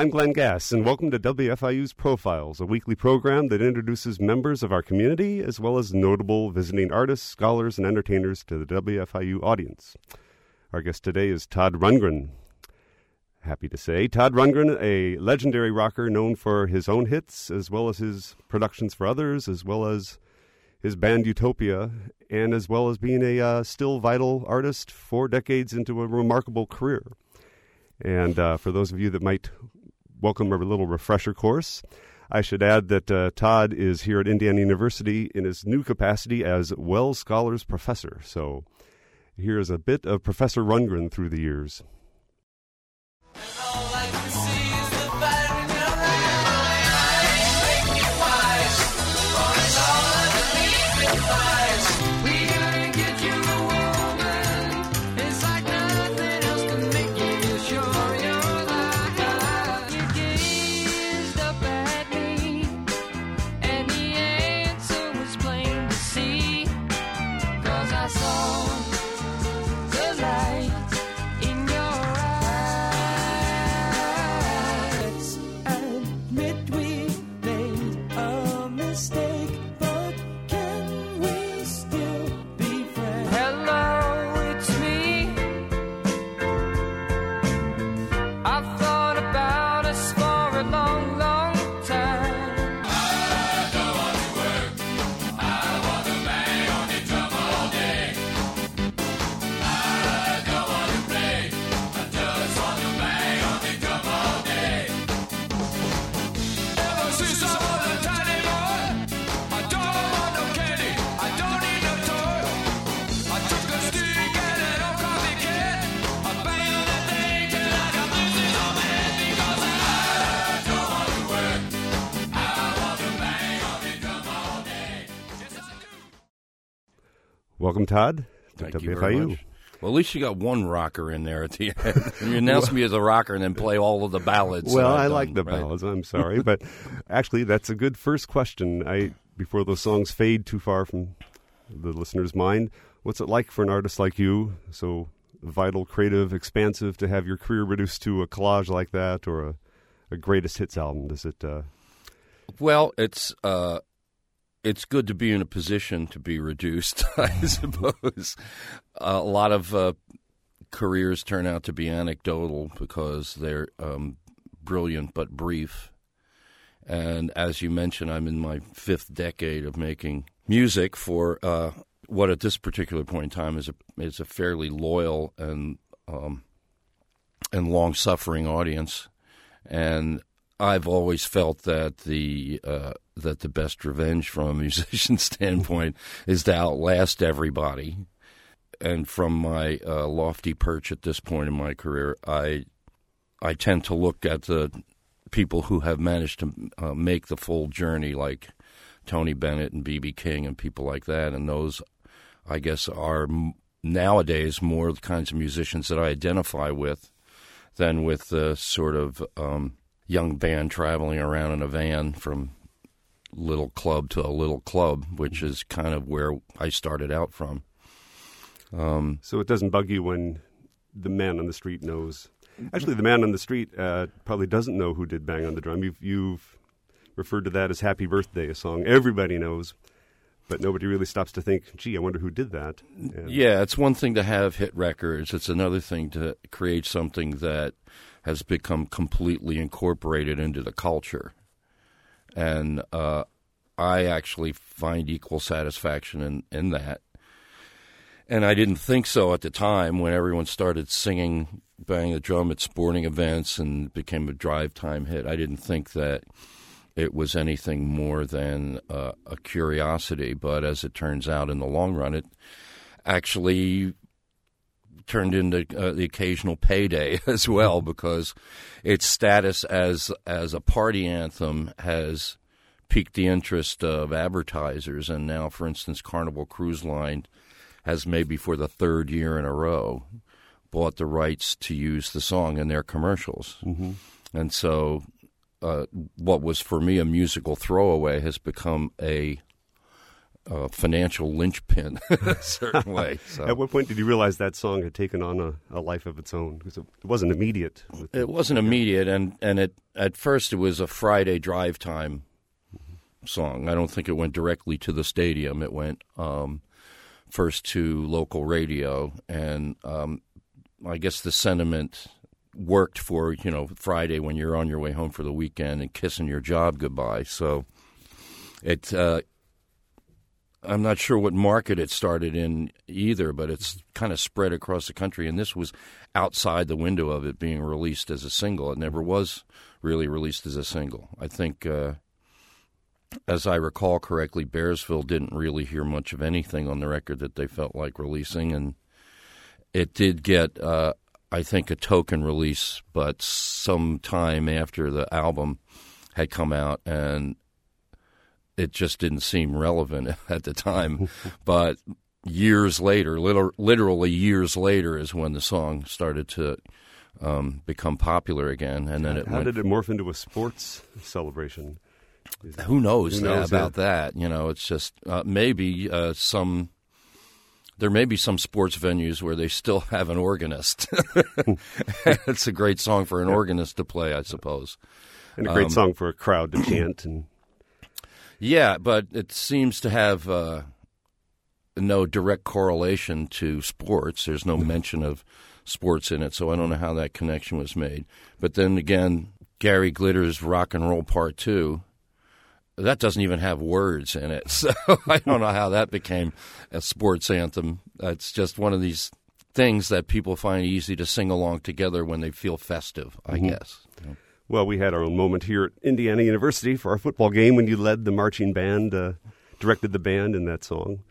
I'm Glenn Gass, and welcome to WFIU's Profiles, a weekly program that introduces members of our community as well as notable visiting artists, scholars, and entertainers to the WFIU audience. Our guest today is Todd Rundgren. Happy to say, Todd Rundgren, a legendary rocker known for his own hits as well as his productions for others, as well as his band Utopia, and as well as being a uh, still vital artist four decades into a remarkable career. And uh, for those of you that might welcome a little refresher course, I should add that uh, Todd is here at Indiana University in his new capacity as Wells Scholars Professor. So here's a bit of Professor Rundgren through the years. Welcome, Todd. Thank WFIU. you very much. Well, at least you got one rocker in there at the end. you announce me as a rocker and then play all of the ballads. Well, I done, like the right? ballads. I'm sorry, but actually, that's a good first question. I before those songs fade too far from the listener's mind. What's it like for an artist like you, so vital, creative, expansive, to have your career reduced to a collage like that, or a, a greatest hits album? Does it? Uh... Well, it's. Uh, it's good to be in a position to be reduced, I suppose. a lot of uh, careers turn out to be anecdotal because they're um, brilliant but brief. And as you mentioned, I'm in my fifth decade of making music for uh, what at this particular point in time is a is a fairly loyal and um, and long suffering audience. And I've always felt that the uh, that the best revenge from a musician standpoint is to outlast everybody. And from my uh, lofty perch at this point in my career, I I tend to look at the people who have managed to uh, make the full journey, like Tony Bennett and BB King and people like that, and those, I guess, are nowadays more the kinds of musicians that I identify with than with the sort of um, young band traveling around in a van from little club to a little club, which is kind of where I started out from. Um, so it doesn't bug you when the man on the street knows. Actually, the man on the street uh, probably doesn't know who did "Bang on the Drum." You've, you've referred to that as "Happy Birthday," a song everybody knows, but nobody really stops to think, "Gee, I wonder who did that." And yeah, it's one thing to have hit records. It's another thing to create something that has become completely incorporated into the culture. And uh, I actually find equal satisfaction in, in that. And I didn't think so at the time when everyone started singing Bang the Drum at sporting events and became a drive time hit. I didn't think that it was anything more than uh, a curiosity. But as it turns out, in the long run, it actually turned into uh, the occasional payday as well because its status as as a party anthem has piqued the interest of advertisers. And now for instance Carnival Cruise Line has maybe for the third year in a row bought the rights to use the song in their commercials. Mm-hmm. and so uh, what was for me a musical throwaway has become a a financial linchpin in a certain way. So. At what point did you realize that song had taken on a, a life of its own? Because it wasn't immediate. It wasn't immediate, and and it at first it was a Friday drive time song. I don't think it went directly to the stadium. It went um, first to local radio, and um, I guess the sentiment worked for you know Friday when you're on your way home for the weekend and kissing your job goodbye. So it. Uh, I'm not sure what market it started in either, but it's kind of spread across the country. And this was outside the window of it being released as a single. It never was really released as a single. I think, uh, as I recall correctly, Bearsville didn't really hear much of anything on the record that they felt like releasing, and it did get uh, I think, a token release, but some time after the album had come out, and it just didn't seem relevant at the time. but years later, literally years later, is when the song started to um, become popular again, and then it. How went, did it morph into a sports celebration? Who knows, who knows about that? You know, it's just uh, maybe uh, some there may be some sports venues where they still have an organist. it's a great song for an organist to play, I suppose. And a great um, song for a crowd to chant and Yeah, but it seems to have uh, no direct correlation to sports. There's no mention of sports in it, so I don't know how that connection was made. But then again, Gary Glitter's Rock and Roll Part 2 that doesn't even have words in it. So I don't know how that became a sports anthem. It's just one of these things that people find easy to sing along together when they feel festive, I mm-hmm. guess. Well, we had our own moment here at Indiana University for our football game when you led the marching band, uh, directed the band in that song.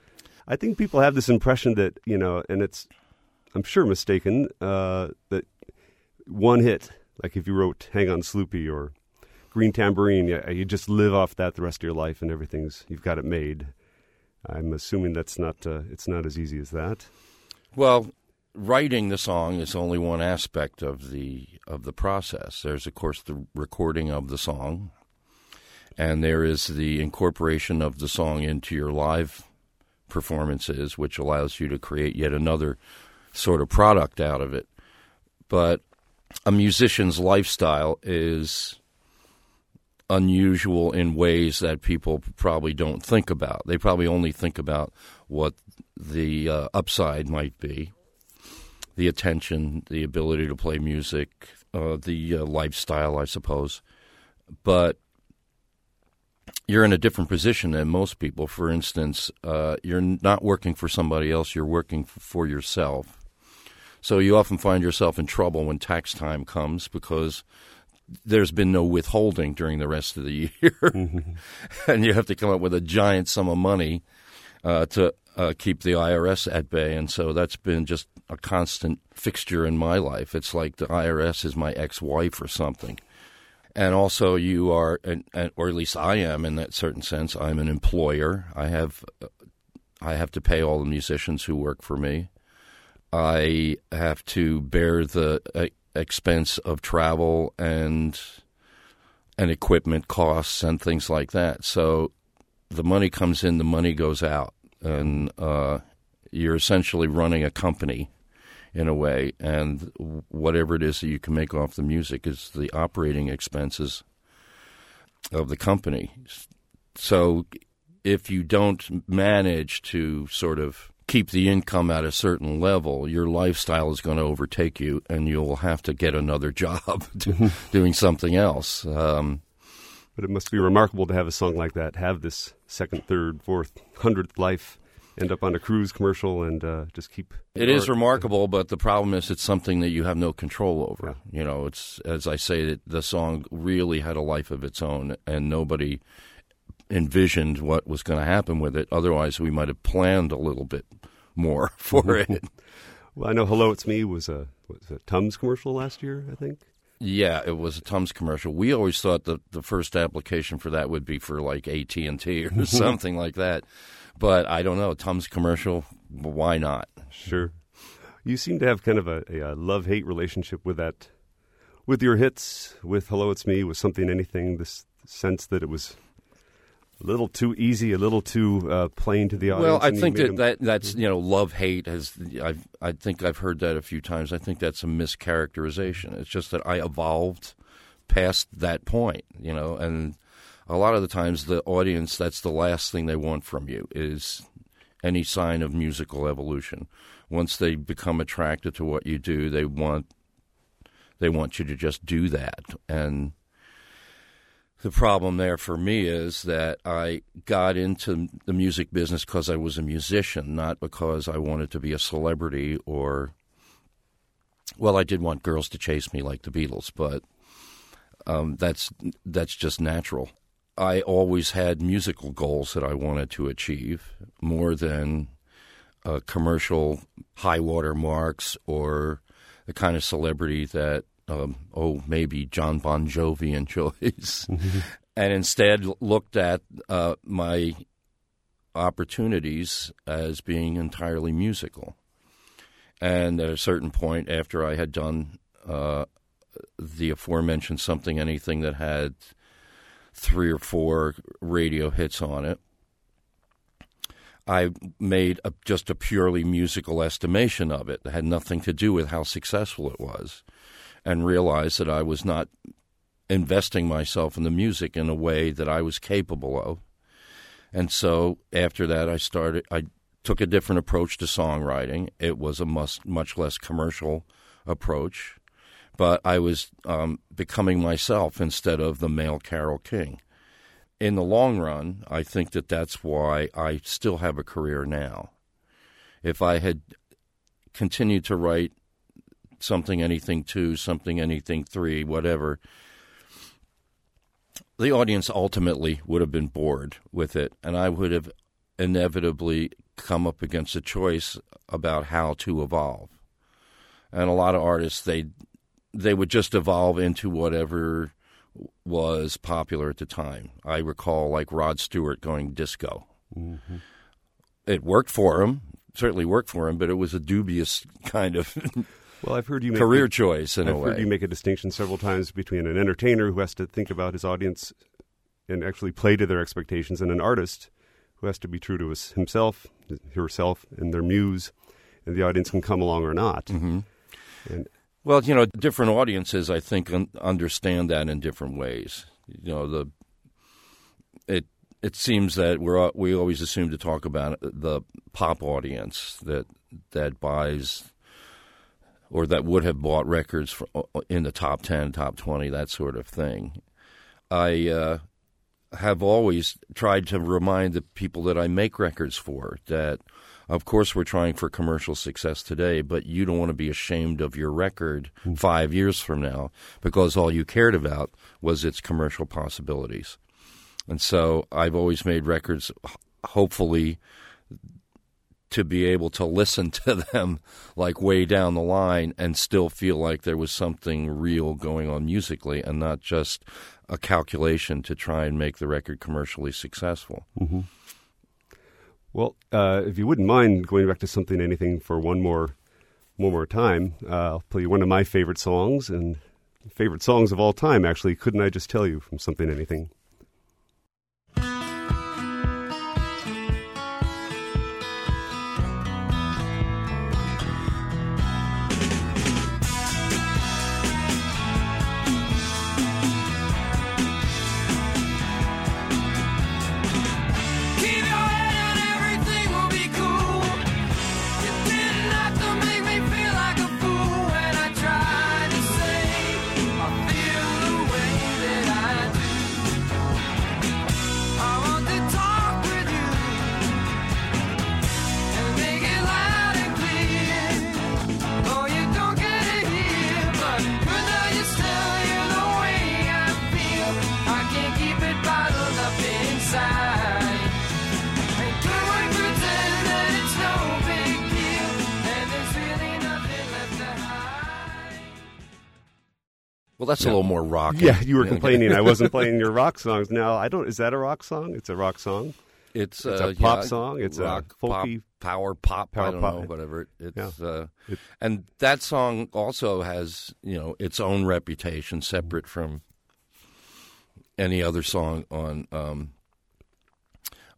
I think people have this impression that, you know, and it's, I'm sure mistaken, uh, that one hit, like if you wrote Hang on Sloopy or Green Tambourine, yeah, you just live off that the rest of your life, and everything's you've got it made. I'm assuming that's not uh, it's not as easy as that. Well, writing the song is only one aspect of the of the process. There's of course the recording of the song, and there is the incorporation of the song into your live performances, which allows you to create yet another sort of product out of it. But a musician's lifestyle is unusual in ways that people probably don't think about. They probably only think about what the uh, upside might be the attention, the ability to play music, uh, the uh, lifestyle, I suppose. But you're in a different position than most people. For instance, uh, you're not working for somebody else, you're working for yourself. So you often find yourself in trouble when tax time comes because there's been no withholding during the rest of the year, mm-hmm. and you have to come up with a giant sum of money uh, to uh, keep the IRS at bay. And so that's been just a constant fixture in my life. It's like the IRS is my ex-wife or something. And also, you are, or at least I am, in that certain sense. I'm an employer. I have, I have to pay all the musicians who work for me. I have to bear the uh, expense of travel and and equipment costs and things like that. So the money comes in, the money goes out, and uh, you're essentially running a company in a way. And whatever it is that you can make off the music is the operating expenses of the company. So if you don't manage to sort of keep the income at a certain level, your lifestyle is going to overtake you, and you'll have to get another job doing something else. Um, but it must be remarkable to have a song like that have this second, third, fourth, hundredth life, end up on a cruise commercial, and uh, just keep. It is remarkable, but the problem is it's something that you have no control over. Yeah. You know, it's as I say, the song really had a life of its own, and nobody envisioned what was going to happen with it. Otherwise, we might have planned a little bit more for it. well, I know "Hello, It's Me" was a was a Tums commercial last year. I think. Yeah, it was a Tums commercial. We always thought that the first application for that would be for like AT and T or mm-hmm. something like that. But I don't know Tums commercial. Why not? Sure. You seem to have kind of a, a love hate relationship with that, with your hits, with "Hello, It's Me," with something, anything. This sense that it was a little too easy, a little too uh, plain to the audience. Well, I think that, them- that that's you know love hate has I've, I think I've heard that a few times. I think that's a mischaracterization. It's just that I evolved past that point, you know, and a lot of the times the audience that's the last thing they want from you is any sign of musical evolution. Once they become attracted to what you do, they want they want you to just do that and the problem there for me is that I got into the music business because I was a musician, not because I wanted to be a celebrity or. Well, I did want girls to chase me like the Beatles, but um, that's that's just natural. I always had musical goals that I wanted to achieve more than uh, commercial high water marks or the kind of celebrity that um, oh maybe Jon Bon Jovi enjoys, and instead looked at uh, my opportunities as being entirely musical. And at a certain point, after I had done uh, the aforementioned something anything that had three or four radio hits on it, I made a, just a purely musical estimation of it that had nothing to do with how successful it was, and realized that I was not investing myself in the music in a way that I was capable of. And so after that, I started. I took a different approach to songwriting. It was a much much less commercial approach, but I was um, becoming myself instead of the male Carole King in the long run, I think that that's why I still have a career now. If I had continued to write something, anything two, something, anything three, whatever, the audience ultimately would have been bored with it, and I would have inevitably come up against a choice about how to evolve. And a lot of artists, they they would just evolve into whatever was popular at the time. I recall like Rod Stewart going disco. Mm-hmm. It worked for him, certainly worked for him, but it was a dubious kind of well, I've heard you make career a- choice in I've a heard way. you make a distinction several times between an entertainer who has to think about his audience and actually play to their expectations, and an artist who has to be true to his, himself, herself, and their muse, and the audience can come along or not. Mhm. And Well, you know, different audiences, I think, un- understand that in different ways. You know, the it it seems that we're we always assume to talk about the pop audience that that buys or that would have bought records for, uh, uh, in the top ten, top twenty, that sort of thing. I uh, have always tried to remind the people that I make records for that, of course, we're trying for commercial success today, but you don't want to be ashamed of your record hmm. five years from now because all you cared about was its commercial possibilities. And so I've always made records, hopefully, to be able to listen to them like way down the line and still feel like there was something real going on musically and not just a calculation to try and make the record commercially successful. well, uh, if you wouldn't mind going back to something, anything for one more, one more time, uh, I'll play you one of my favorite songs and favorite songs of all time. Actually, couldn't I just tell you from something, anything? That's a little more rock. Yeah, you were complaining I wasn't playing your rock songs. Now I don't. Is that a rock song? It's a rock song. It's, It's uh, a pop yeah, song, it's a folky- pop, power pop. Power I don't pop. know, whatever. It's Yeah. uh, It- and that song also has you know its own reputation separate from any other song on um,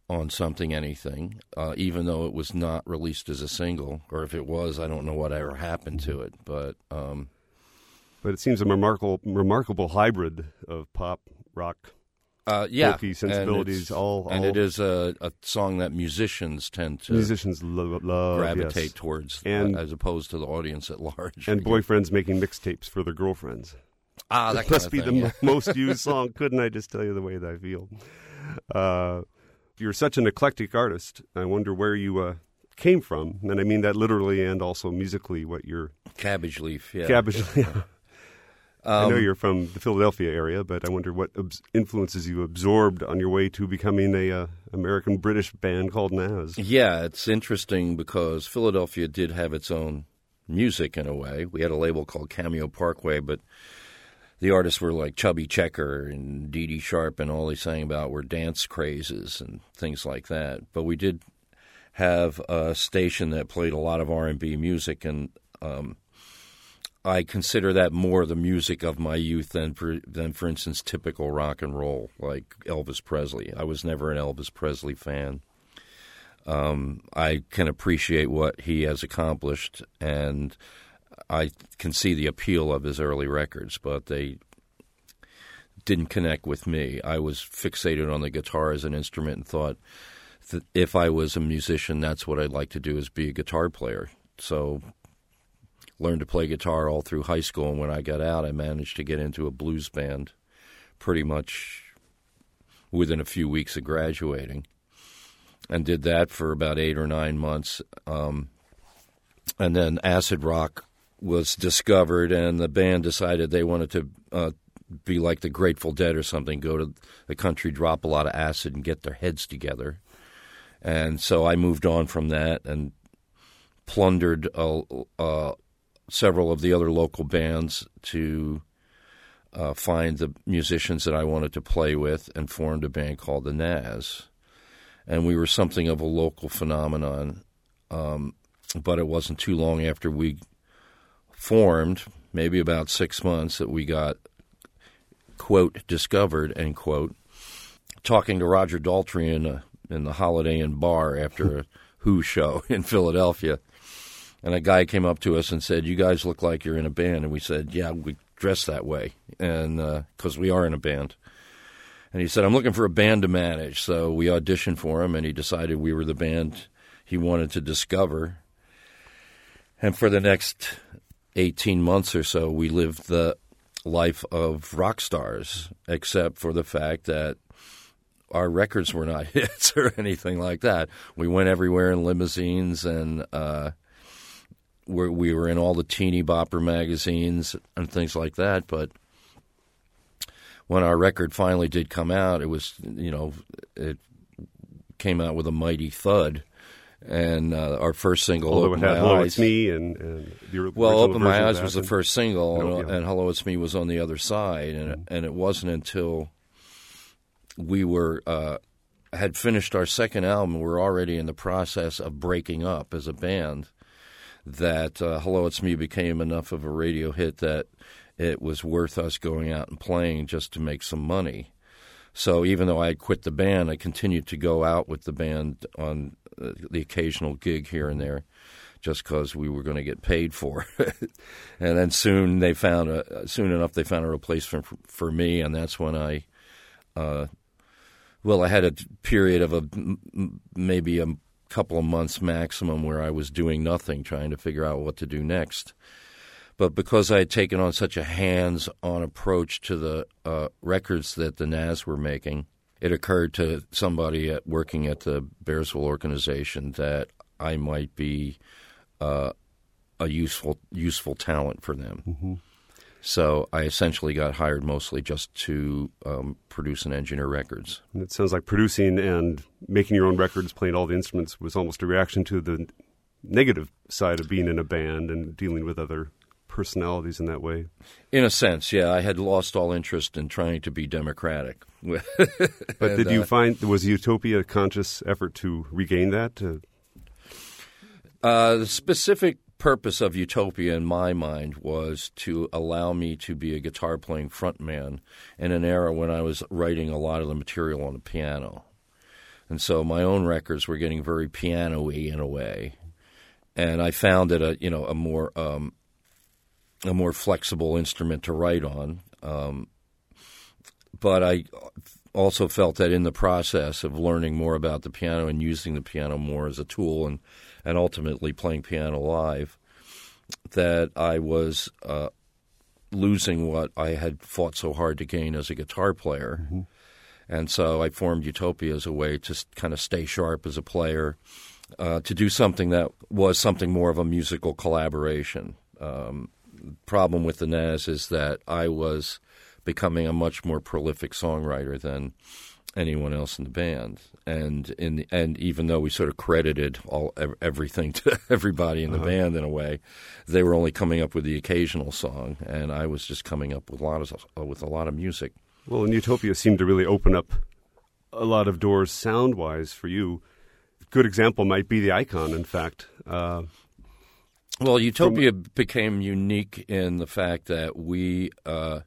on something anything, uh, even though it was not released as a single, or if it was, I don't know what ever happened to it. But um, But it seems a remarkable, remarkable hybrid of pop, rock. uh, yeah, Folky sensibilities, it's- all- and it is a, a song that musicians tend to Musicians lo- love gravitate yes. towards, And- uh, as opposed to the audience at large. and boyfriends making mixtapes for their girlfriends. ah, that must be of the thing. mo- most used song. Couldn't I just tell you the way that I feel? Uh, you're such an eclectic artist. I wonder where you uh, came from, and I mean that literally and also musically. What your Cabbage leaf, yeah. cabbage? I Um, I know you're from the Philadelphia area, but I wonder what influences you absorbed on your way to becoming a uh, American British band called Nazz. Yeah, it's interesting because Philadelphia did have its own music in a way. We had a label called Cameo Parkway, but the artists were like Chubby Checker and Dee Dee Sharp, and all they sang about were dance crazes and things like that. But we did have a station that played a lot of R and B music, and um, I consider that more the music of my youth than, for, than for instance, typical rock and roll like Elvis Presley. I was never an Elvis Presley fan. Um, I can appreciate what he has accomplished, and I can see the appeal of his early records, but they didn't connect with me. I was fixated on the guitar as an instrument and thought that if I was a musician, that's what I'd like to do is be a guitar player. So learned to play guitar all through high school, and when I got out, I managed to get into a blues band pretty much within a few weeks of graduating and did that for about eight or nine months. Um, and then acid rock was discovered, and the band decided they wanted to uh, be like the Grateful Dead or something, go to the country, drop a lot of acid, and get their heads together. And so I moved on from that and plundered uh, uh, several of the other local bands to uh, find the musicians that I wanted to play with and formed a band called the Nazz and we were something of a local phenomenon. Um, but it wasn't too long after we formed, maybe about six months, that we got quote discovered end quote. Talking to Roger Daltrey in a, in the Holiday Inn bar after a Who show in Philadelphia, and a guy came up to us and said, "You guys look like you're in a band," and we said, "Yeah, we dress that way, and because we are in a band." And he said, I'm looking for a band to manage. So we auditioned for him, and he decided we were the band he wanted to discover. And for the next 18 months or so, we lived the life of rock stars, except for the fact that our records were not hits or anything like that. We went everywhere in limousines and uh, we're, we were in all the teeny bopper magazines and things like that. But when our record finally did come out, it was you know it came out with a mighty thud, and uh, our first single, Although it had My Hello, Eyes." It's Me and, and the well, "Open My Eyes" was the first single, and, yeah. and "Hello, It's Me" was on the other side, and and it wasn't until we were uh, had finished our second album, we were already in the process of breaking up as a band. That uh, "Hello, It's Me" became enough of a radio hit that it was worth us going out and playing just to make some money. So even though I had quit the band, I continued to go out with the band on uh, the occasional gig here and there, just because we were going to get paid for it. and then soon they found a soon enough they found a replacement for, for me, and that's when I, uh, well, I had a period of a maybe a couple of months maximum where I was doing nothing, trying to figure out what to do next. But because I had taken on such a hands on approach to the uh, records that the Nazz were making, it occurred to somebody at, working at the Bearsville organization that I might be uh, a useful useful talent for them. So I essentially got hired mostly just to um, produce and engineer records. And it sounds like producing and making your own records, playing all the instruments, was almost a reaction to the negative side of being in a band and dealing with other personalities in that way. In a sense, yeah, I had lost all interest in trying to be democratic. But And, did you uh, find was Utopia a conscious effort to regain that? Uh, the specific purpose of Utopia in my mind was to allow me to be a guitar playing frontman in an era when I was writing a lot of the material on the piano. and so my own records were getting very piano-y in a way. And I found it a you know a more um, a more flexible instrument to write on. Um, but I also felt that in the process of learning more about the piano and using the piano more as a tool and, and ultimately playing piano live, that I was uh, losing what I had fought so hard to gain as a guitar player. And so I formed Utopia as a way to kind of stay sharp as a player, uh, to do something that was something more of a musical collaboration. Um, problem with the Nazz is that I was becoming a much more prolific songwriter than anyone else in the band, and in the, and even though we sort of credited all everything to everybody in the band in a way, they were only coming up with the occasional song, and I was just coming up with a lot of uh, with a lot of music. Well, and Utopia seemed to really open up a lot of doors sound wise for you. Good example might be the Ikon, in fact. Uh, Well, Utopia became unique in the fact that we uh,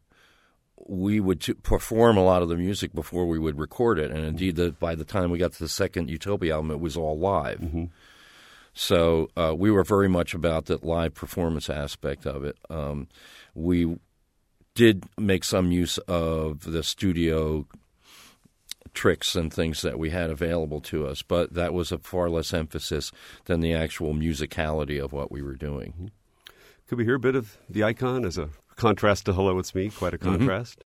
we would t- perform a lot of the music before we would record it, and indeed, the, by the time we got to the second Utopia album, it was all live. So uh, we were very much about that live performance aspect of it. Um, we did make some use of the studio tricks and things that we had available to us, but that was a far less emphasis than the actual musicality of what we were doing. could we hear a bit of the Ikon as a contrast to Hello, It's Me? Quite a mm-hmm. contrast.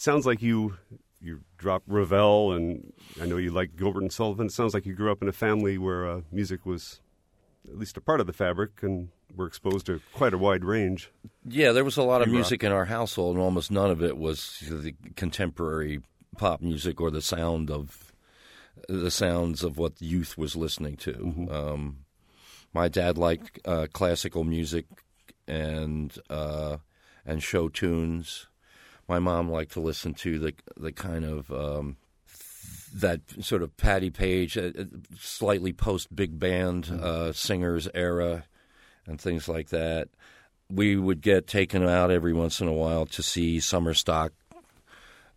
It sounds like you you dropped Ravel, and I know you like Gilbert and Sullivan. It sounds like you grew up in a family where uh, music was at least a part of the fabric, and were exposed to quite a wide range. Yeah, there was a lot of music in our household, and almost none of it was the contemporary pop music or the sound of the sounds of what youth was listening to. Um, my dad liked uh, classical music and uh, and show tunes. My mom liked to listen to the the kind of um, that sort of Patti Page, uh, uh, slightly post big band uh, singers era, and things like that. We would get taken out every once in a while to see summer stock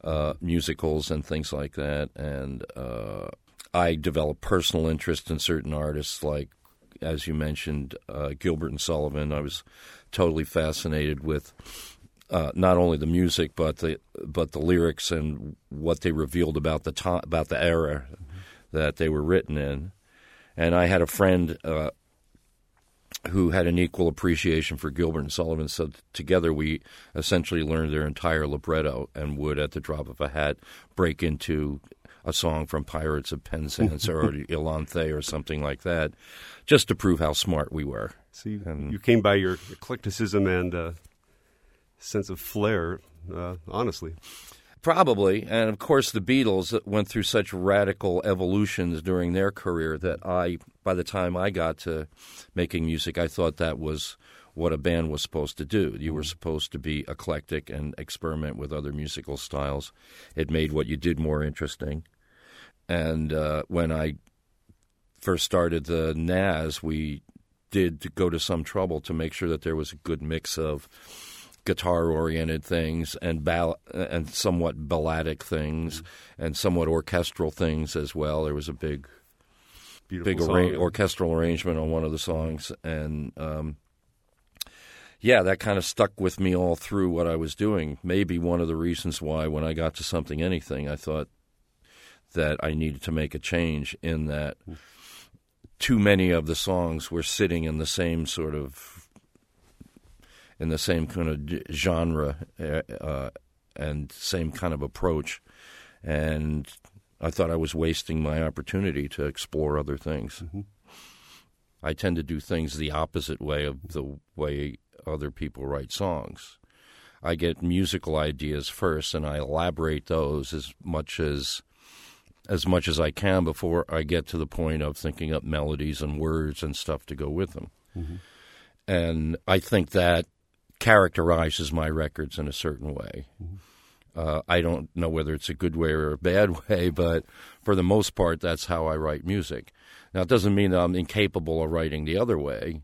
uh, musicals and things like that, and uh, I developed personal interest in certain artists, like as you mentioned, uh, Gilbert and Sullivan. I was totally fascinated with uh, not only the music but the but the lyrics and what they revealed about the time about the era that they were written in. And I had a friend uh, who had an equal appreciation for Gilbert and Sullivan. So together we essentially learned their entire libretto and would, at the drop of a hat, break into a song from Pirates of Penzance or Iolanthe or something like that, just to prove how smart we were. You, And- you came by your eclecticism and uh, sense of flair, uh, honestly. Probably, and of course, the Beatles went through such radical evolutions during their career that I, by the time I got to making music, I thought that was what a band was supposed to do. You were supposed to be eclectic and experiment with other musical styles. It made what you did more interesting. And uh, when I first started the Nazz, we did go to some trouble to make sure that there was a good mix of guitar-oriented things and ball- and somewhat balladic things and somewhat orchestral things as well. There was a big Beautiful big arra- orchestral arrangement on one of the songs, and um, yeah, that kind of stuck with me all through what I was doing. Maybe one of the reasons why, when I got to something anything, I thought that I needed to make a change in that too many of the songs were sitting in the same sort of in the same kind of genre uh, uh, and same kind of approach and I thought I was wasting my opportunity to explore other things. I tend to do things the opposite way of the way other people write songs. I get musical ideas first and I elaborate those as much as as much as I can before I get to the point of thinking up melodies and words and stuff to go with them. And I think that characterizes my records in a certain way. Uh, I don't know whether it's a good way or a bad way, but for the most part, that's how I write music. Now, it doesn't mean that I'm incapable of writing the other way,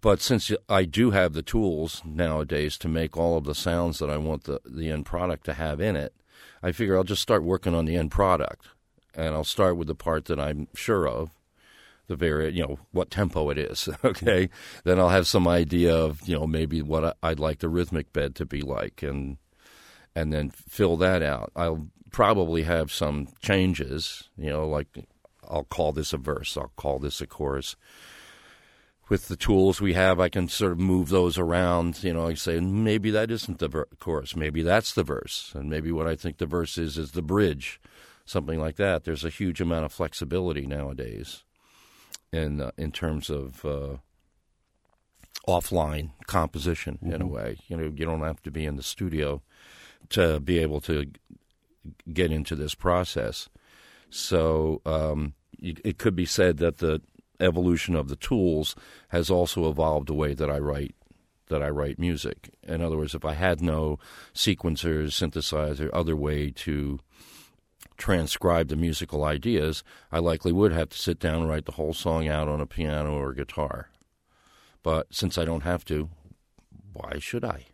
but since I do have the tools nowadays to make all of the sounds that I want the, the end product to have in it, I figure I'll just start working on the end product. And I'll start with the part that I'm sure of, the very, you know, what tempo it is. Okay. Then I'll have some idea of, you know, maybe what I'd like the rhythmic bed to be like and, and then fill that out. I'll probably have some changes, you know, like I'll call this a verse, I'll call this a chorus. With the tools we have, I can sort of move those around. You know, I say maybe that isn't the ver- chorus, maybe that's the verse, and maybe what I think the verse is is the bridge, something like that. There's a huge amount of flexibility nowadays, in uh, in terms of uh, offline composition. In a way, you know, you don't have to be in the studio to be able to g- get into this process. So um, it could be said that the evolution of the tools has also evolved the way that I write that I write music. In other words, if I had no sequencers, synthesizer, other way to transcribe the musical ideas, I likely would have to sit down and write the whole song out on a piano or guitar. But since I don't have to, why should I?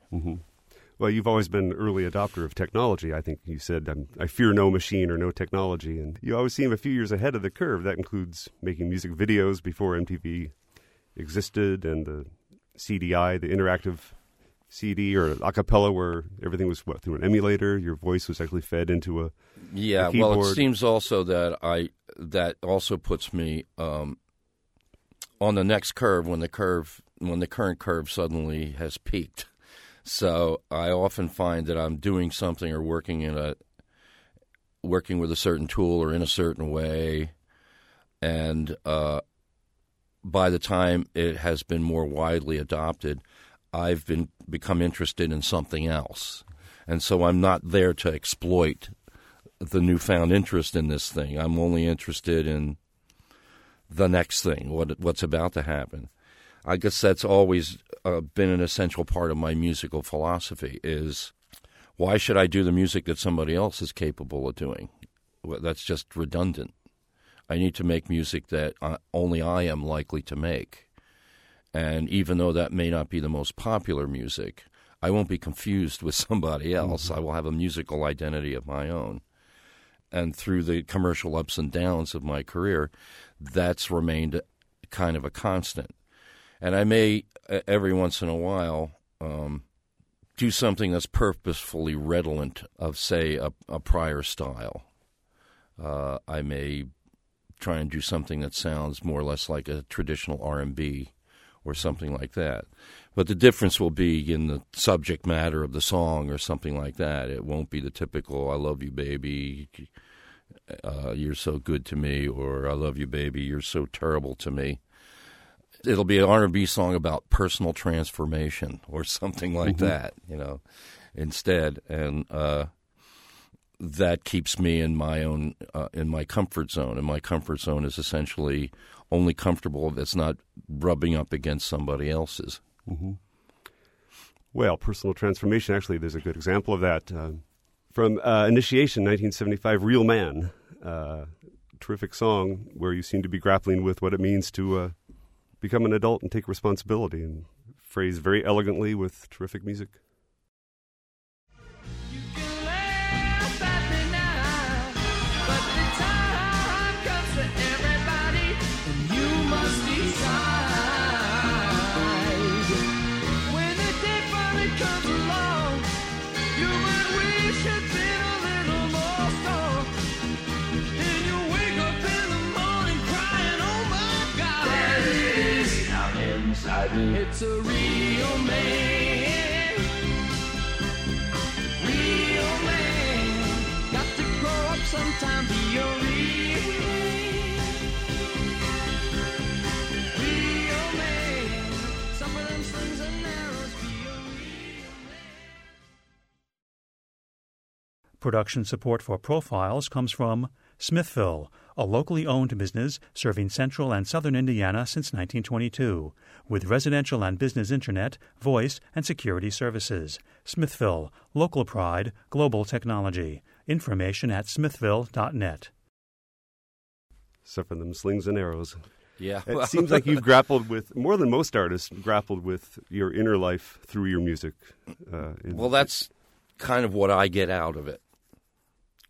Well, you've always been an early adopter of technology. I think you said, um, I fear no machine or no technology. And you always seem a few years ahead of the curve. That includes making music videos before MTV existed and the CDI, the interactive CD or a cappella where everything was what, through an emulator. Your voice was actually fed into a. Yeah, the well, it seems also that I that also puts me um, on the next curve when the curve when the current curve suddenly has peaked. So I often find that I'm doing something or working in a working with a certain tool or in a certain way, and uh, by the time it has been more widely adopted, I've been become interested in something else, and so I'm not there to exploit the newfound interest in this thing. I'm only interested in the next thing, what what's about to happen. I guess that's always uh, been an essential part of my musical philosophy. Is why should I do the music that somebody else is capable of doing? Well, that's just redundant. I need to make music that uh, only I am likely to make. And even though that may not be the most popular music, I won't be confused with somebody else. I will have a musical identity of my own. And through the commercial ups and downs of my career, that's remained kind of a constant. And I may, every once in a while, um, do something that's purposefully redolent of, say, a, a prior style. Uh, I may try and do something that sounds more or less like a traditional R&B or something like that. But the difference will be in the subject matter of the song or something like that. It won't be the typical "I love you, baby," uh, "You're so good to me," or "I love you, baby, you're so terrible to me." It'll be an R&B song about personal transformation or something like that, you know, instead, and uh, that keeps me in my own uh, in my comfort zone. And my comfort zone is essentially only comfortable if it's not rubbing up against somebody else's. Well, personal transformation, actually, there's a good example of that. Uh, from uh, Initiation, 1975, Real Man. Uh, terrific song where you seem to be grappling with what it means to uh, become an adult and take responsibility, and phrased very elegantly with terrific music. A real man. Real man. Got to grow up sometime, be a real. Production support for Profiles comes from Smithville, a locally owned business serving central and southern Indiana since 1922, with residential and business internet, voice, and security services. Smithville, local pride, global technology. Information at smithville.net. Except for them slings and arrows. Yeah. It seems like you've grappled with more than most artists grappled with your inner life through your music. Uh, in- Well, that's kind of what I get out of it.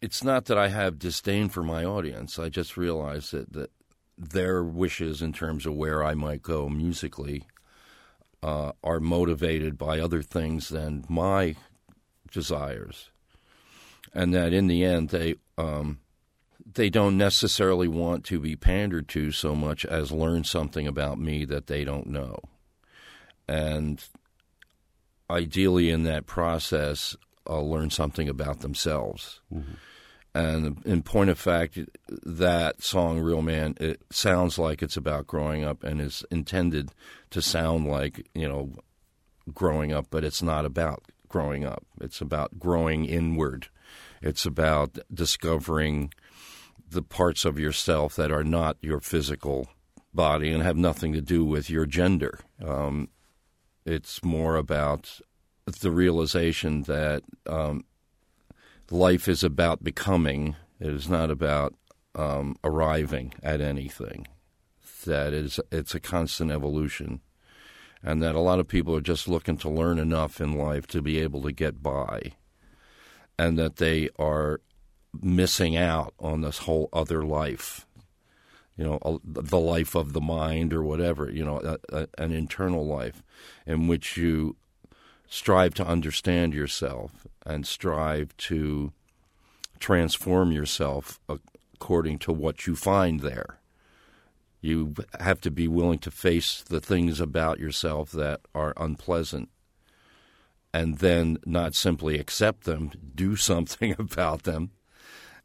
It's not that I have disdain for my audience. I just realize that, that their wishes in terms of where I might go musically uh, are motivated by other things than my desires, and that in the end they um, they don't necessarily want to be pandered to so much as learn something about me that they don't know, and ideally in that process, uh, learn something about themselves. And in point of fact, that song, Real Man, it sounds like it's about growing up and is intended to sound like, you know, growing up, but it's not about growing up. It's about growing inward. It's about discovering the parts of yourself that are not your physical body and have nothing to do with your gender. Um, it's more about the realization that um, life is about becoming. It is not about um, arriving at anything. That is, it's a constant evolution, and that a lot of people are just looking to learn enough in life to be able to get by, and that they are missing out on this whole other life. You know, the life of the mind or whatever. You know, a, a, an internal life in which you strive to understand yourself and strive to transform yourself according to what you find there. You have to be willing to face the things about yourself that are unpleasant and then not simply accept them, do something about them.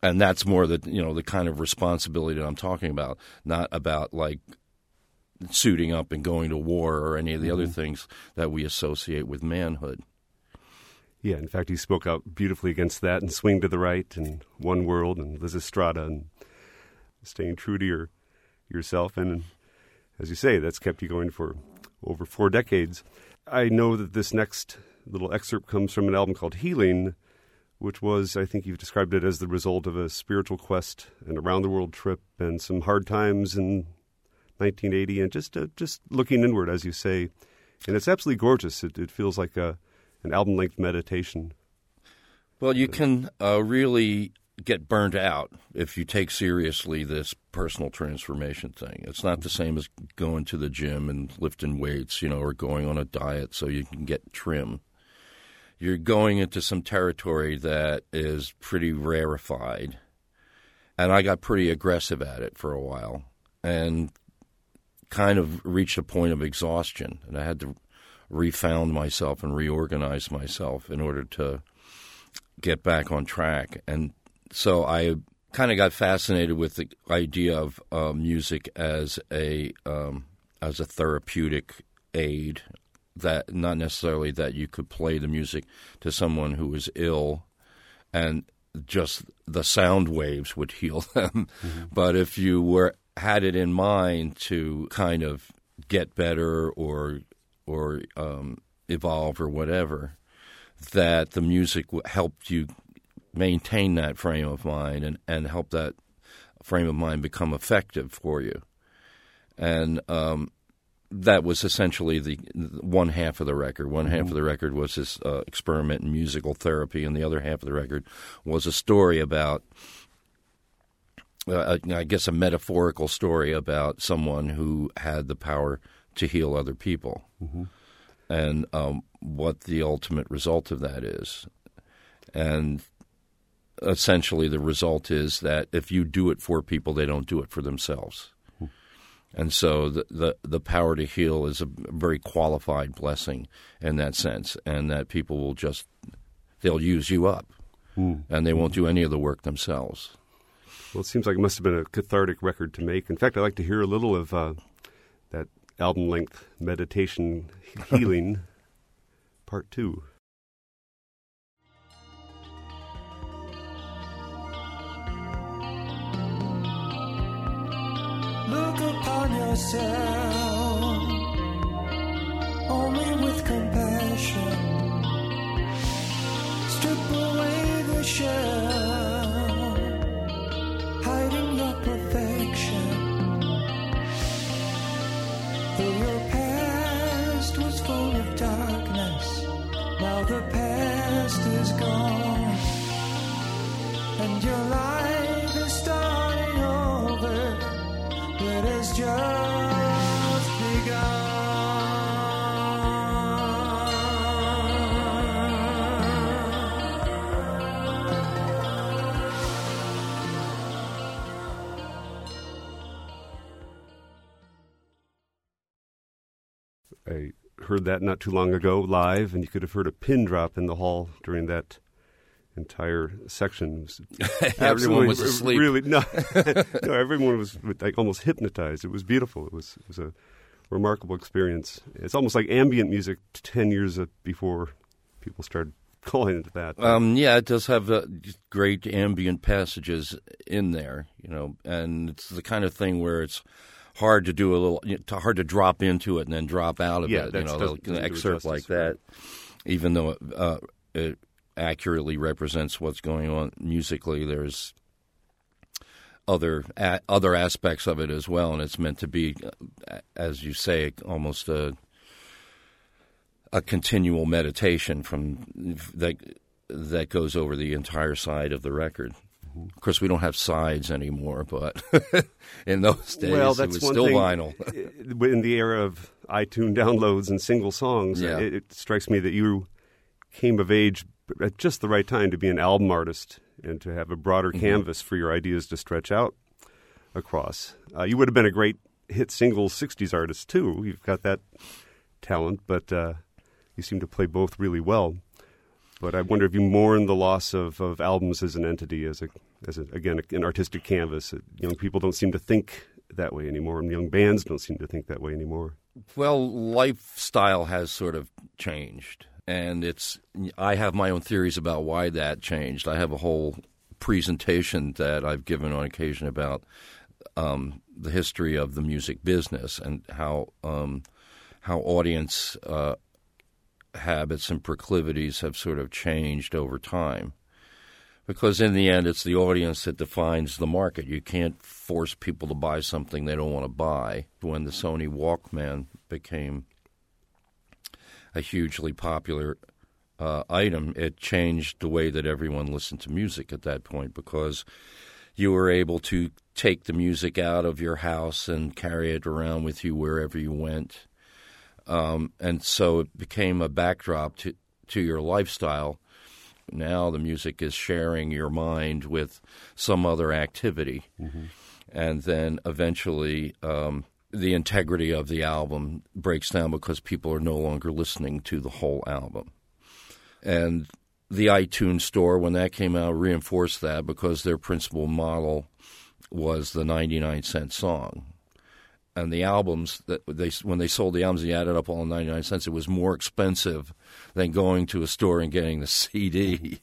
And that's more the you know the kind of responsibility that I'm talking about, not about like suiting up and going to war or any of the other mm-hmm. things that we associate with manhood. yeah, in fact, he spoke out beautifully against that and Swing to the Right and One World and Lysistrata and staying true to your yourself. And as you say, that's kept you going for over four decades. I know that this next little excerpt comes from an album called Healing, which was, I think you've described it as the result of a spiritual quest, an around the world trip, and some hard times in 1980, and just uh, just looking inward, as you say. And it's absolutely gorgeous. It, it feels like a an album length meditation. Well, you can uh, really get burnt out if you take seriously this personal transformation thing. It's not the same as going to the gym and lifting weights, you know, or going on a diet so you can get trim. You're going into some territory that is pretty rarefied. And I got pretty aggressive at it for a while and kind of reached a point of exhaustion. And I had to refound myself and reorganize myself in order to get back on track. And so I kind of got fascinated with the idea of uh, music as a um, as a therapeutic aid. That not necessarily that you could play the music to someone who was ill, and just the sound waves would heal them. But if you were had it in mind to kind of get better or or um, evolve or whatever, that the music helped you maintain that frame of mind and, and help that frame of mind become effective for you. And um, that was essentially the one half of the record. One half of the record was this uh, experiment in musical therapy, and the other half of the record was a story about, Uh, uh, I guess, a metaphorical story about someone who had the power to heal other people, mm-hmm. and um, what the ultimate result of that is. And essentially, the result is that if you do it for people, they don't do it for themselves. Hmm. And so the, the the power to heal is a very qualified blessing in that sense, and that people will just they'll use you up, hmm. and they won't hmm. do any of the work themselves. Well, it seems like it must have been a cathartic record to make. In fact, I'd like to hear a little of uh, that album length meditation healing part two. Look upon yourself only with compassion. Strip away the shell, heard that not too long ago live, and you could have heard a pin drop in the hall during that entire section. Everyone was asleep. Really, no, no, everyone was like almost hypnotized. It was beautiful. It was it was a remarkable experience. It's almost like ambient music ten years uh, before people started calling it that. Um, yeah, it does have uh, great ambient passages in there, you know, and it's the kind of thing where it's hard to do a little, you know, hard to drop into it and then drop out of Yeah, it. You know, an doesn't do it excerpt like that, even though it, uh, it accurately represents what's going on musically, there's other a, other aspects of it as well, and it's meant to be, uh, as you say, almost a a continual meditation from that that goes over the entire side of the record. Of course, we don't have sides anymore, but in those days, well, it that's was one still thing. vinyl. In the era of iTunes downloads and single songs, Yeah. it, it strikes me that you came of age at just the right time to be an album artist and to have a broader Mm-hmm. canvas for your ideas to stretch out across. Uh, you would have been a great hit single 60s artist, too. You've got that talent, but uh, you seem to play both really well. But I wonder if you mourn the loss of, of albums as an entity, as a, as a, again an artistic canvas. Young people don't seem to think that way anymore, and young bands don't seem to think that way anymore. Well, lifestyle has sort of changed, and it's. I have my own theories about why that changed. I have a whole presentation that I've given on occasion about um, the history of the music business and how um, how audience uh, habits and proclivities have sort of changed over time. Because in the end, it's the audience that defines the market. You can't force people to buy something they don't want to buy. When the Sony Walkman became a hugely popular uh, item, it changed the way that everyone listened to music at that point because you were able to take the music out of your house and carry it around with you wherever you went. Um, and so it became a backdrop to, to your lifestyle. Now the music is sharing your mind with some other activity. And then eventually um, the integrity of the album breaks down because people are no longer listening to the whole album. And the iTunes store, when that came out, reinforced that because their principal model was the 99 cent song. And the albums that they when they sold the albums, they added up all 99 cents. It was more expensive than going to a store and getting the CD.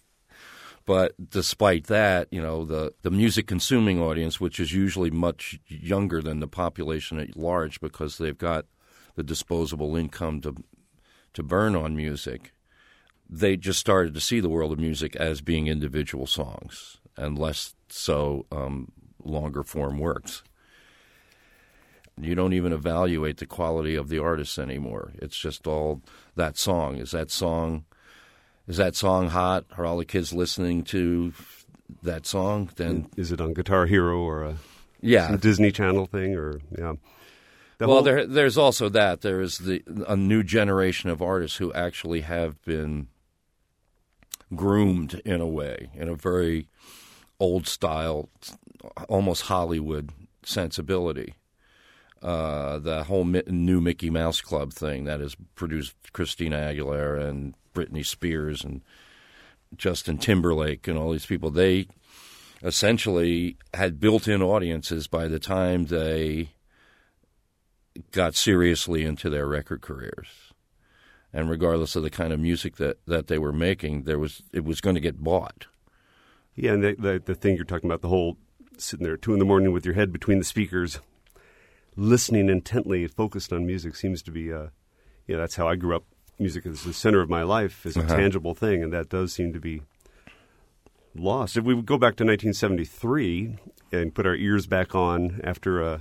But despite that, you know, the, the music consuming audience, which is usually much younger than the population at large because they've got the disposable income to to burn on music, they just started to see the world of music as being individual songs and less so um, longer form works. You don't even evaluate the quality of the artists anymore. It's just all that song. Is that song is that song hot? Are all the kids listening to that song? Then Is it on Guitar Hero or a yeah. Disney Channel thing or yeah? The well, whole- there, there's also that. There is the a new generation of artists who actually have been groomed in a way, in a very old style, almost Hollywood sensibility. Uh, the whole Mi- new Mickey Mouse Club thing that has produced Christina Aguilera and Britney Spears and Justin Timberlake and all these people. They essentially had built-in audiences by the time they got seriously into their record careers. And regardless of the kind of music that, that they were making, there was it was going to get bought. Yeah, and the, the the thing you're talking about, the whole sitting there at two in the morning with your head between the speakers, listening intently, focused on music, seems to be, uh, yeah, that's how I grew up. Music is the center of my life, is a Uh-huh. tangible thing, and that does seem to be lost. If we go back to 1973 and put our ears back on after uh,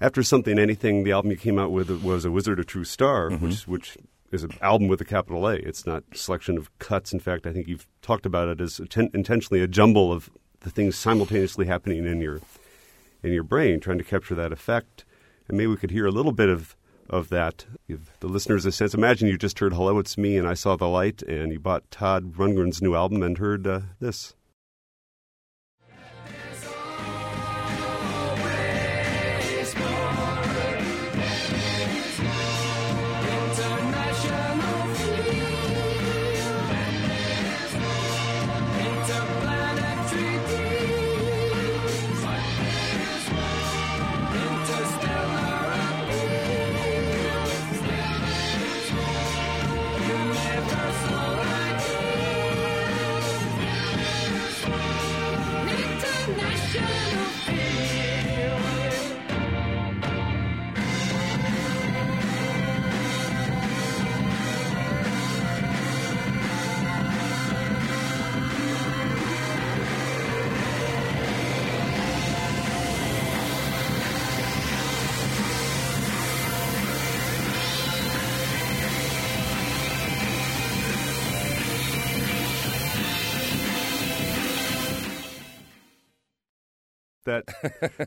after something, anything, the album you came out with was a Wizard, a True Star, which which is an album with a capital A. It's not a selection of cuts. In fact, I think you've talked about it as atten- intentionally a jumble of the things simultaneously happening in your in your brain, trying to capture that effect. And maybe we could hear a little bit of of that. Give the listeners a sense. Imagine you just heard "Hello, It's Me" and I saw the light, and you bought Todd Rundgren's new album and heard uh, this.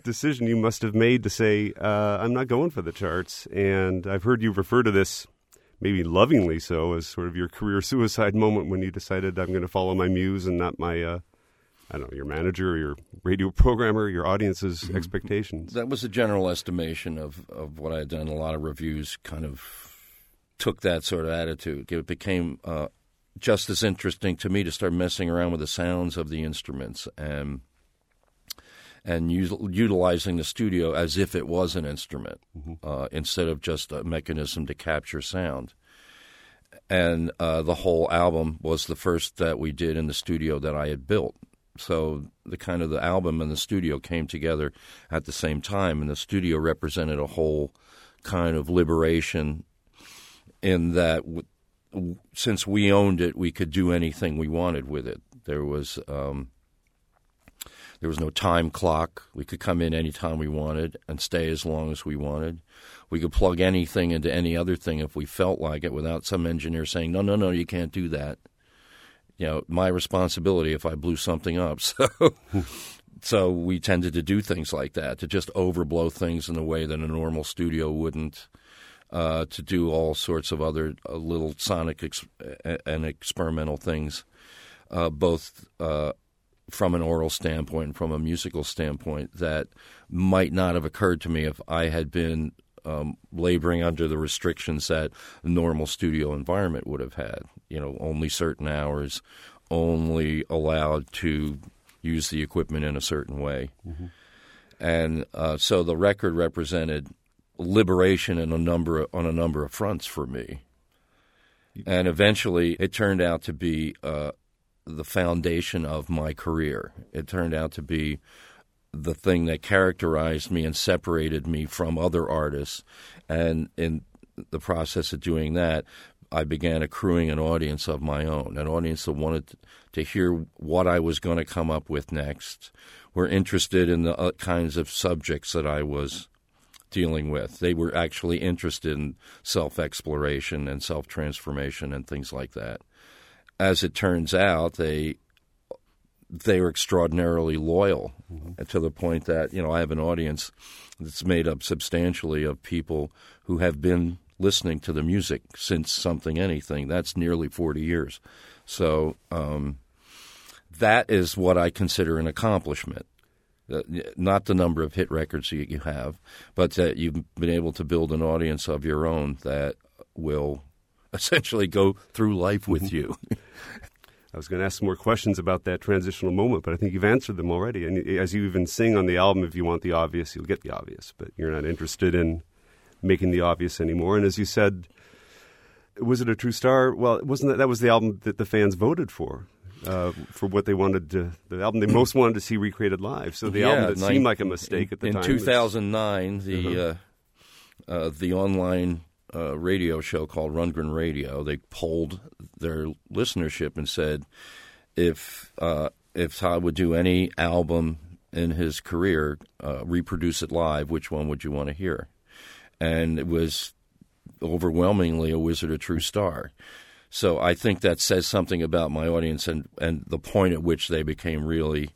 Decision you must have made to say, uh, I'm not going for the charts. And I've heard you refer to this, maybe lovingly so, as sort of your career suicide moment when you decided I'm going to follow my muse and not my, uh, I don't know, your manager or your radio programmer, your audience's expectations. That was a general estimation of, of what I had done. A lot of reviews kind of took that sort of attitude. It became uh, just as interesting to me to start messing around with the sounds of the instruments and and util- utilizing the studio as if it was an instrument uh, instead of just a mechanism to capture sound. And uh, the whole album was the first that we did in the studio that I had built. So the kind of the album and the studio came together at the same time, and the studio represented a whole kind of liberation in that w- since we owned it, we could do anything we wanted with it. There was um, there was no time clock. We could come in anytime we wanted and stay as long as we wanted. We could plug anything into any other thing if we felt like it without some engineer saying, no, no, no, you can't do that. You know, my responsibility if I blew something up. So, so we tended to do things like that, to just overblow things in a way that a normal studio wouldn't. Uh, to do all sorts of other uh, little sonic ex- and experimental things, uh, both uh, from an aural standpoint and from a musical standpoint that might not have occurred to me if I had been um, laboring under the restrictions that a normal studio environment would have had. You know, only certain hours, only allowed to use the equipment in a certain way. And uh, so the record represented liberation in a number of, on a number of fronts for me. And eventually, it turned out to be uh, the foundation of my career. It turned out to be the thing that characterized me and separated me from other artists. And in the process of doing that, I began accruing an audience of my own, an audience that wanted to hear what I was going to come up with next, were interested in the uh, kinds of subjects that I was dealing with. They were actually interested in self exploration and self transformation and things like that. As it turns out, they they are extraordinarily loyal to the point that you know I have an audience that's made up substantially of people who have been listening to the music since something anything. That's nearly forty years. So um, that is what I consider an accomplishment. Uh, not the number of hit records you, you have, but that you've been able to build an audience of your own that will essentially go through life with you. I was going to ask some more questions about that transitional moment, but I think you've answered them already. And as you even sing on the album, if you want the obvious, you'll get the obvious, but you're not interested in making the obvious anymore. And as you said, was it a true star? Well, wasn't that that was the album that the fans voted for? Uh, for what they wanted to, the album they most wanted to see recreated live. So the Yeah, album that nine- seemed like a mistake at the in time. is- 2009, the Uh-huh. uh, uh, the online uh, radio show called Rundgren Radio, they polled their listenership and said if uh, if Todd would do any album in his career, uh, reproduce it live, which one would you want to hear? And it was overwhelmingly a Wizard, a True Star. So I think that says something about my audience and, and the point at which they became really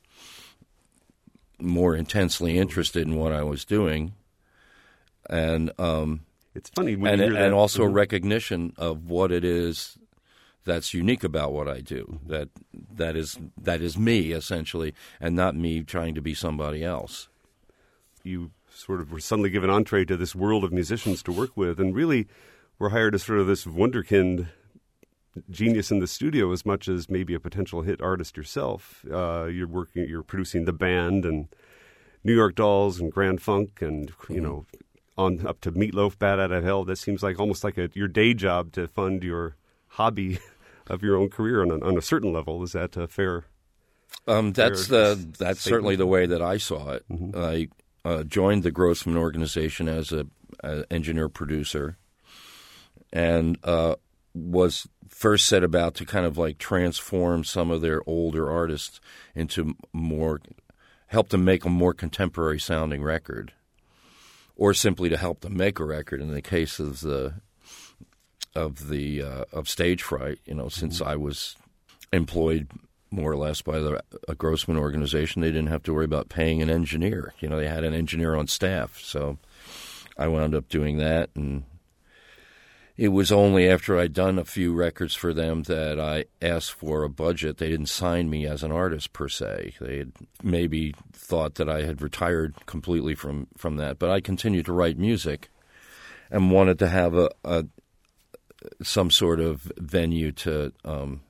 more intensely interested in what I was doing, and um, It's funny when and you hear and that. also a Mhm. recognition of what it is that's unique about what I do. That that is that is me essentially, and not me trying to be somebody else. you sort of were suddenly given entree to this world of musicians to work with, and really were hired as sort of this wunderkind genius in the studio as much as maybe a potential hit artist yourself. Uh, you're working, you're producing the band and New York Dolls and Grand Funk, and you know, on up to Meatloaf, Bat Out of Hell. That seems like almost like a, your day job to fund your hobby of your own career on a, on a certain level. Is that fair? Um, that's Fair the that's certainly the way that I saw it. I uh, joined the Grossman organization as a, a engineer producer, and uh, was first set about to kind of like transform some of their older artists into more, help them make a more contemporary sounding record, or simply to help them make a record. In the case of the of the uh, of stage fright, you know, since I was employed more or less by the a Grossman organization. They didn't have to worry about paying an engineer. You know, they had an engineer on staff. So I wound up doing that, and it was only after I'd done a few records for them that I asked for a budget. They didn't sign me as an artist per se. They had maybe thought that I had retired completely from from that, but I continued to write music and wanted to have a, a some sort of venue to um,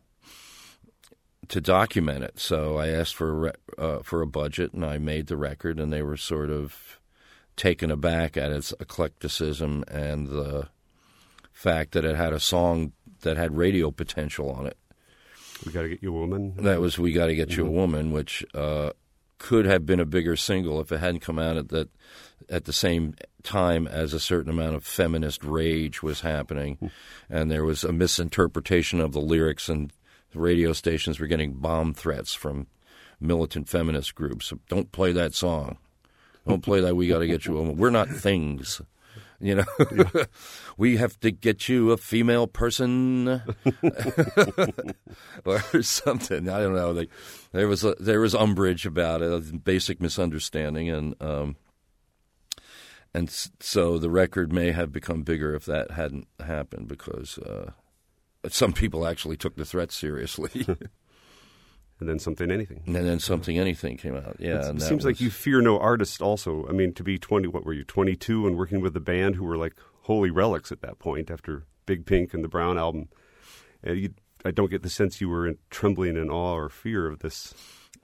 to document it. So I asked for a uh, for a budget, and I made the record, and they were sort of taken aback at its eclecticism and the fact that it had a song that had radio potential on it. We got to get you a woman. That was "We Got to Get You a Woman," which uh, could have been a bigger single if it hadn't come out at that at the same time as a certain amount of feminist rage was happening, and there was a misinterpretation of the lyrics, and the radio stations were getting bomb threats from militant feminist groups. Don't play that song. Don't play that. We got to get you a woman. We're not things. You know, we have to get you a female person or something. I don't know. They, there was a, there was umbrage about it, a basic misunderstanding, and um, and so the record may have become bigger if that hadn't happened because uh, some people actually took the threat seriously, and then something, anything. and then something anything came out. Yeah, it seems like you fear no artist. Also, I mean, to be twenty, what were you, twenty-two, and working with a band who were like holy relics at that point after Big Pink and the Brown album. And you, I don't get the sense you were in, trembling in awe or fear of this.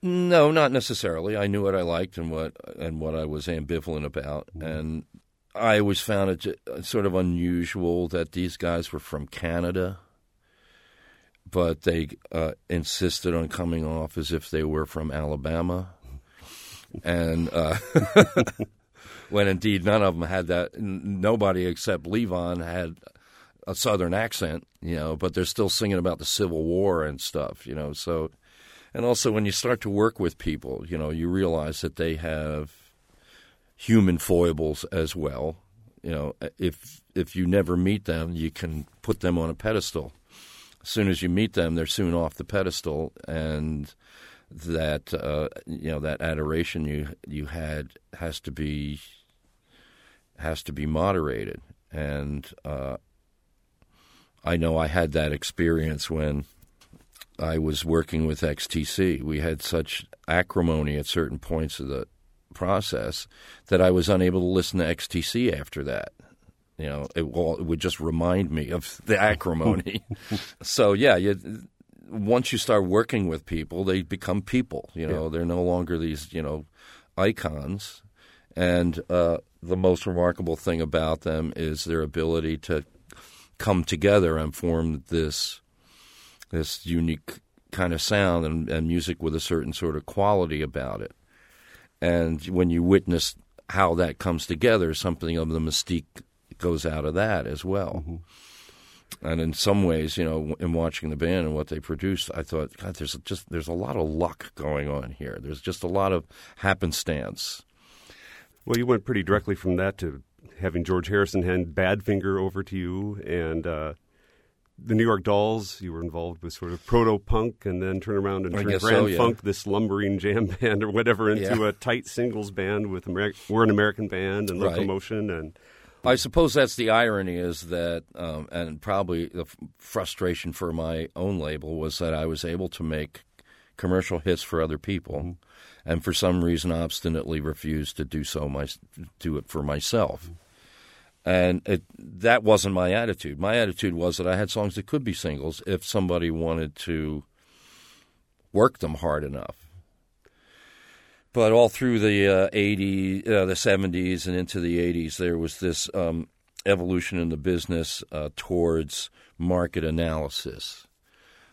No, not necessarily. I knew what I liked and what and what I was ambivalent about, mm-hmm. and I always found it sort of unusual that these guys were from Canada, but they uh, insisted on coming off as if they were from Alabama, and uh, when indeed none of them had that. Nobody except Levon had a Southern accent, you know, but they're still singing about the Civil War and stuff, you know. So, and also when you start to work with people, you know, you realize that they have human foibles as well. You know, if if you never meet them, you can put them on a pedestal. As soon as you meet them, they're soon off the pedestal, and that uh, you know that adoration you you had has to be has to be moderated. And uh, I know I had that experience when I was working with XTC. We had such acrimony at certain points of the process that I was unable to listen to XTC after that. You know, it, well, it would just remind me of the acrimony. so yeah, you, once you start working with people, they become people. You know, they're no longer these you know icons. And uh, the most remarkable thing about them is their ability to come together and form this this unique kind of sound and, and music with a certain sort of quality about it. And when you witness how that comes together, something of the mystique goes out of that as well. And in some ways, you know, in watching the band and what they produced, I thought, God, there's just there's a lot of luck going on here. There's just a lot of happenstance. Well, you went pretty directly from that to having George Harrison hand Badfinger over to you, and uh, the New York Dolls. You were involved with sort of proto punk, and then turn around and turn Grand so, yeah. Funk, this lumbering jam band or whatever, into Yeah. a tight singles band with Ameri- we're an American band and Right. Locomotion, and I suppose that's the irony is that, um, and probably the frustration for my own label was that I was able to make commercial hits for other people, and for some reason obstinately refused to do so my do it for myself. And it, that wasn't my attitude. My attitude was that I had songs that could be singles if somebody wanted to work them hard enough. But all through the uh, 80s, uh, the 70s, and into the 80s, there was this um, evolution in the business uh, towards market analysis.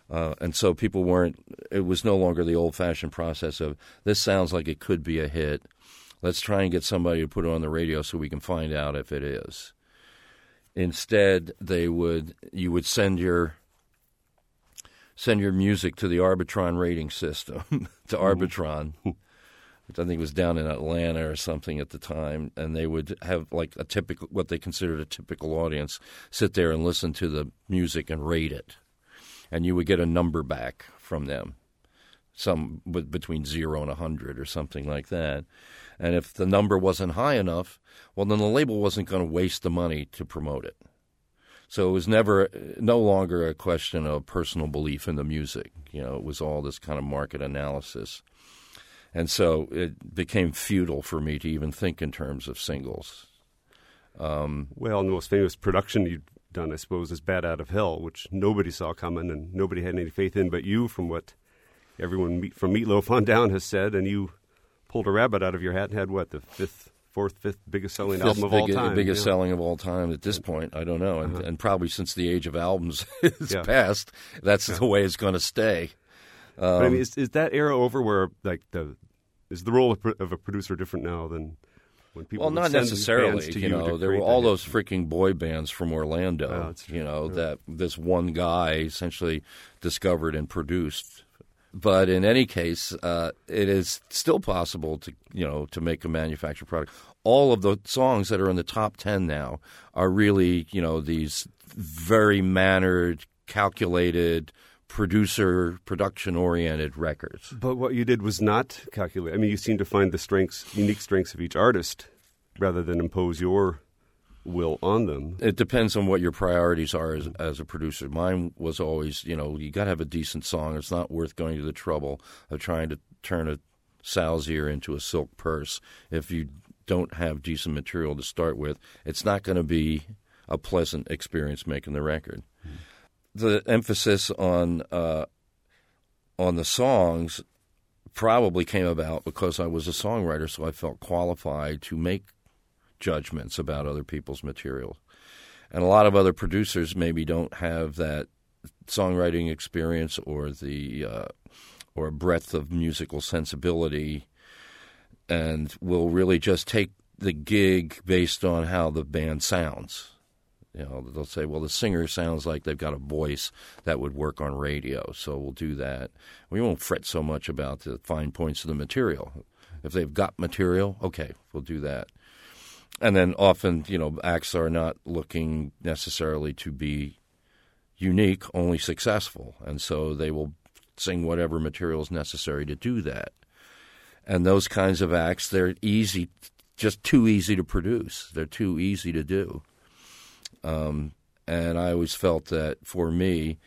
Uh, and so people weren't, it was no longer the old fashioned process of this sounds like it could be a hit. Let's try and get somebody to put it on the radio so we can find out if it is. Instead, they would, you would send your, send your music to the Arbitron rating system, to Arbitron which I think was down in Atlanta or something at the time, and they would have like a typical, what they considered a typical audience, sit there and listen to the music and rate it, and you would get a number back from them, some between zero and a hundred or something like that, and if the number wasn't high enough, well, then the label wasn't going to waste the money to promote it. So it was never, no longer a question of personal belief in the music. You know, it was all this kind of market analysis. And so it became futile for me to even think in terms of singles. well, the most famous production you've done, I suppose, is "Bat Out of Hell," which nobody saw coming and nobody had any faith in, but you, from what everyone meet, from Meatloaf on down has said, and you pulled a rabbit out of your hat and had what the fifth, fourth, fifth biggest selling Fifth album of all big- time, biggest yeah. Uh-huh. selling of all time at this point. I don't know, and, and probably since the age of albums is Yeah. past, that's the way it's going to stay. But Um, I mean, is, is that era over where like the is the role of, of a producer different now than when people? Well, not necessarily. to You to know, there were all those freaking boy bands from Orlando. Oh, you know that this one guy essentially discovered and produced. But in any case, uh, it is still possible to you know to make a manufactured product. All of the songs that are in the top ten now are really you know these very mannered, calculated, producer production oriented records. But what you did was not calculate. I mean, you seem to find the strengths, unique strengths of each artist, rather than impose your will on them. It depends on what your priorities are as, as a producer. Mine was always, you know, you got to have a decent song. It's not worth going to the trouble of trying to turn a sow's ear into a silk purse if you don't have decent material to start with. It's not going to be a pleasant experience making the record. Mm-hmm. The emphasis on uh, on the songs probably came about because I was a songwriter, so I felt qualified to make judgments about other people's material. And a lot of other producers maybe don't have that songwriting experience or the uh, or breadth of musical sensibility, and will really just take the gig based on how the band sounds. You know, they'll say, "Well, the singer sounds like they've got a voice that would work on radio, so we'll do that." We won't fret so much about the fine points of the material. If they've got material, okay, we'll do that and then often you know acts are not looking necessarily to be unique only successful and so they will sing whatever material is necessary to do that and those kinds of acts they're easy just too easy to produce they're too easy to do um, and i always felt that for me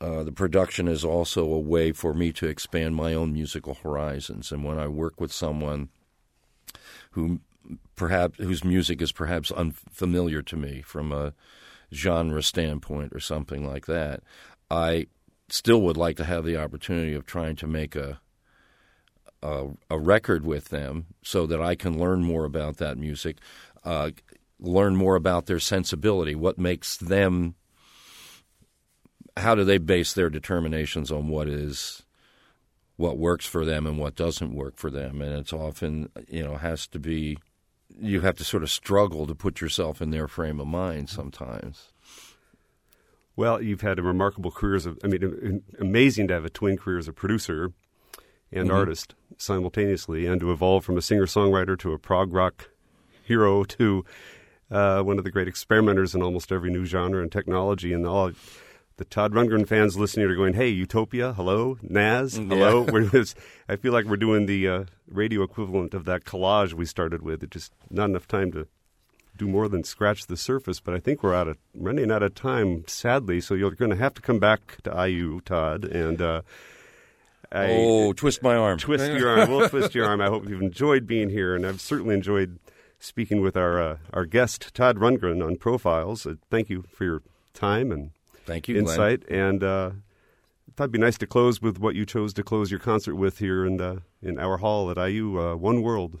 uh, the production is also a way for me to expand my own musical horizons and when i work with someone who perhaps whose music is perhaps unfamiliar to me from a genre standpoint or something like that. I still would like to have the opportunity of trying to make a a, a record with them so that I can learn more about that music, uh, learn more about their sensibility, what makes them, how do they base their determinations on what is what works for them and what doesn't work for them, and it's often you know has to be you have to sort of struggle to put yourself in their frame of mind sometimes. Well, you've had a remarkable career as a, I mean, amazing to have a twin career as a producer and Mhm. artist simultaneously, and to evolve from a singer songwriter to a prog rock hero to uh, one of the great experimenters in almost every new genre and technology. And all the Todd Rundgren fans listening are going, "Hey, Utopia, hello, Nazz, Mm, hello." yeah. Just- I feel like we're doing the uh, radio equivalent of that collage we started with. It just not enough time to do more than scratch the surface, but I think we're out of running out of time, sadly. So you're going to have to come back to IU, Todd, and uh, I, oh, twist my arm. twist your arm. We'll twist your arm. I hope you've enjoyed being here, and I've certainly enjoyed speaking with our uh, our guest Todd Rundgren on Profiles. Uh, thank you for your time and Thank you, Glenn. insight, and uh, thought it'd be nice to close with what you chose to close your concert with here in uh, in our hall at IU, uh, One World.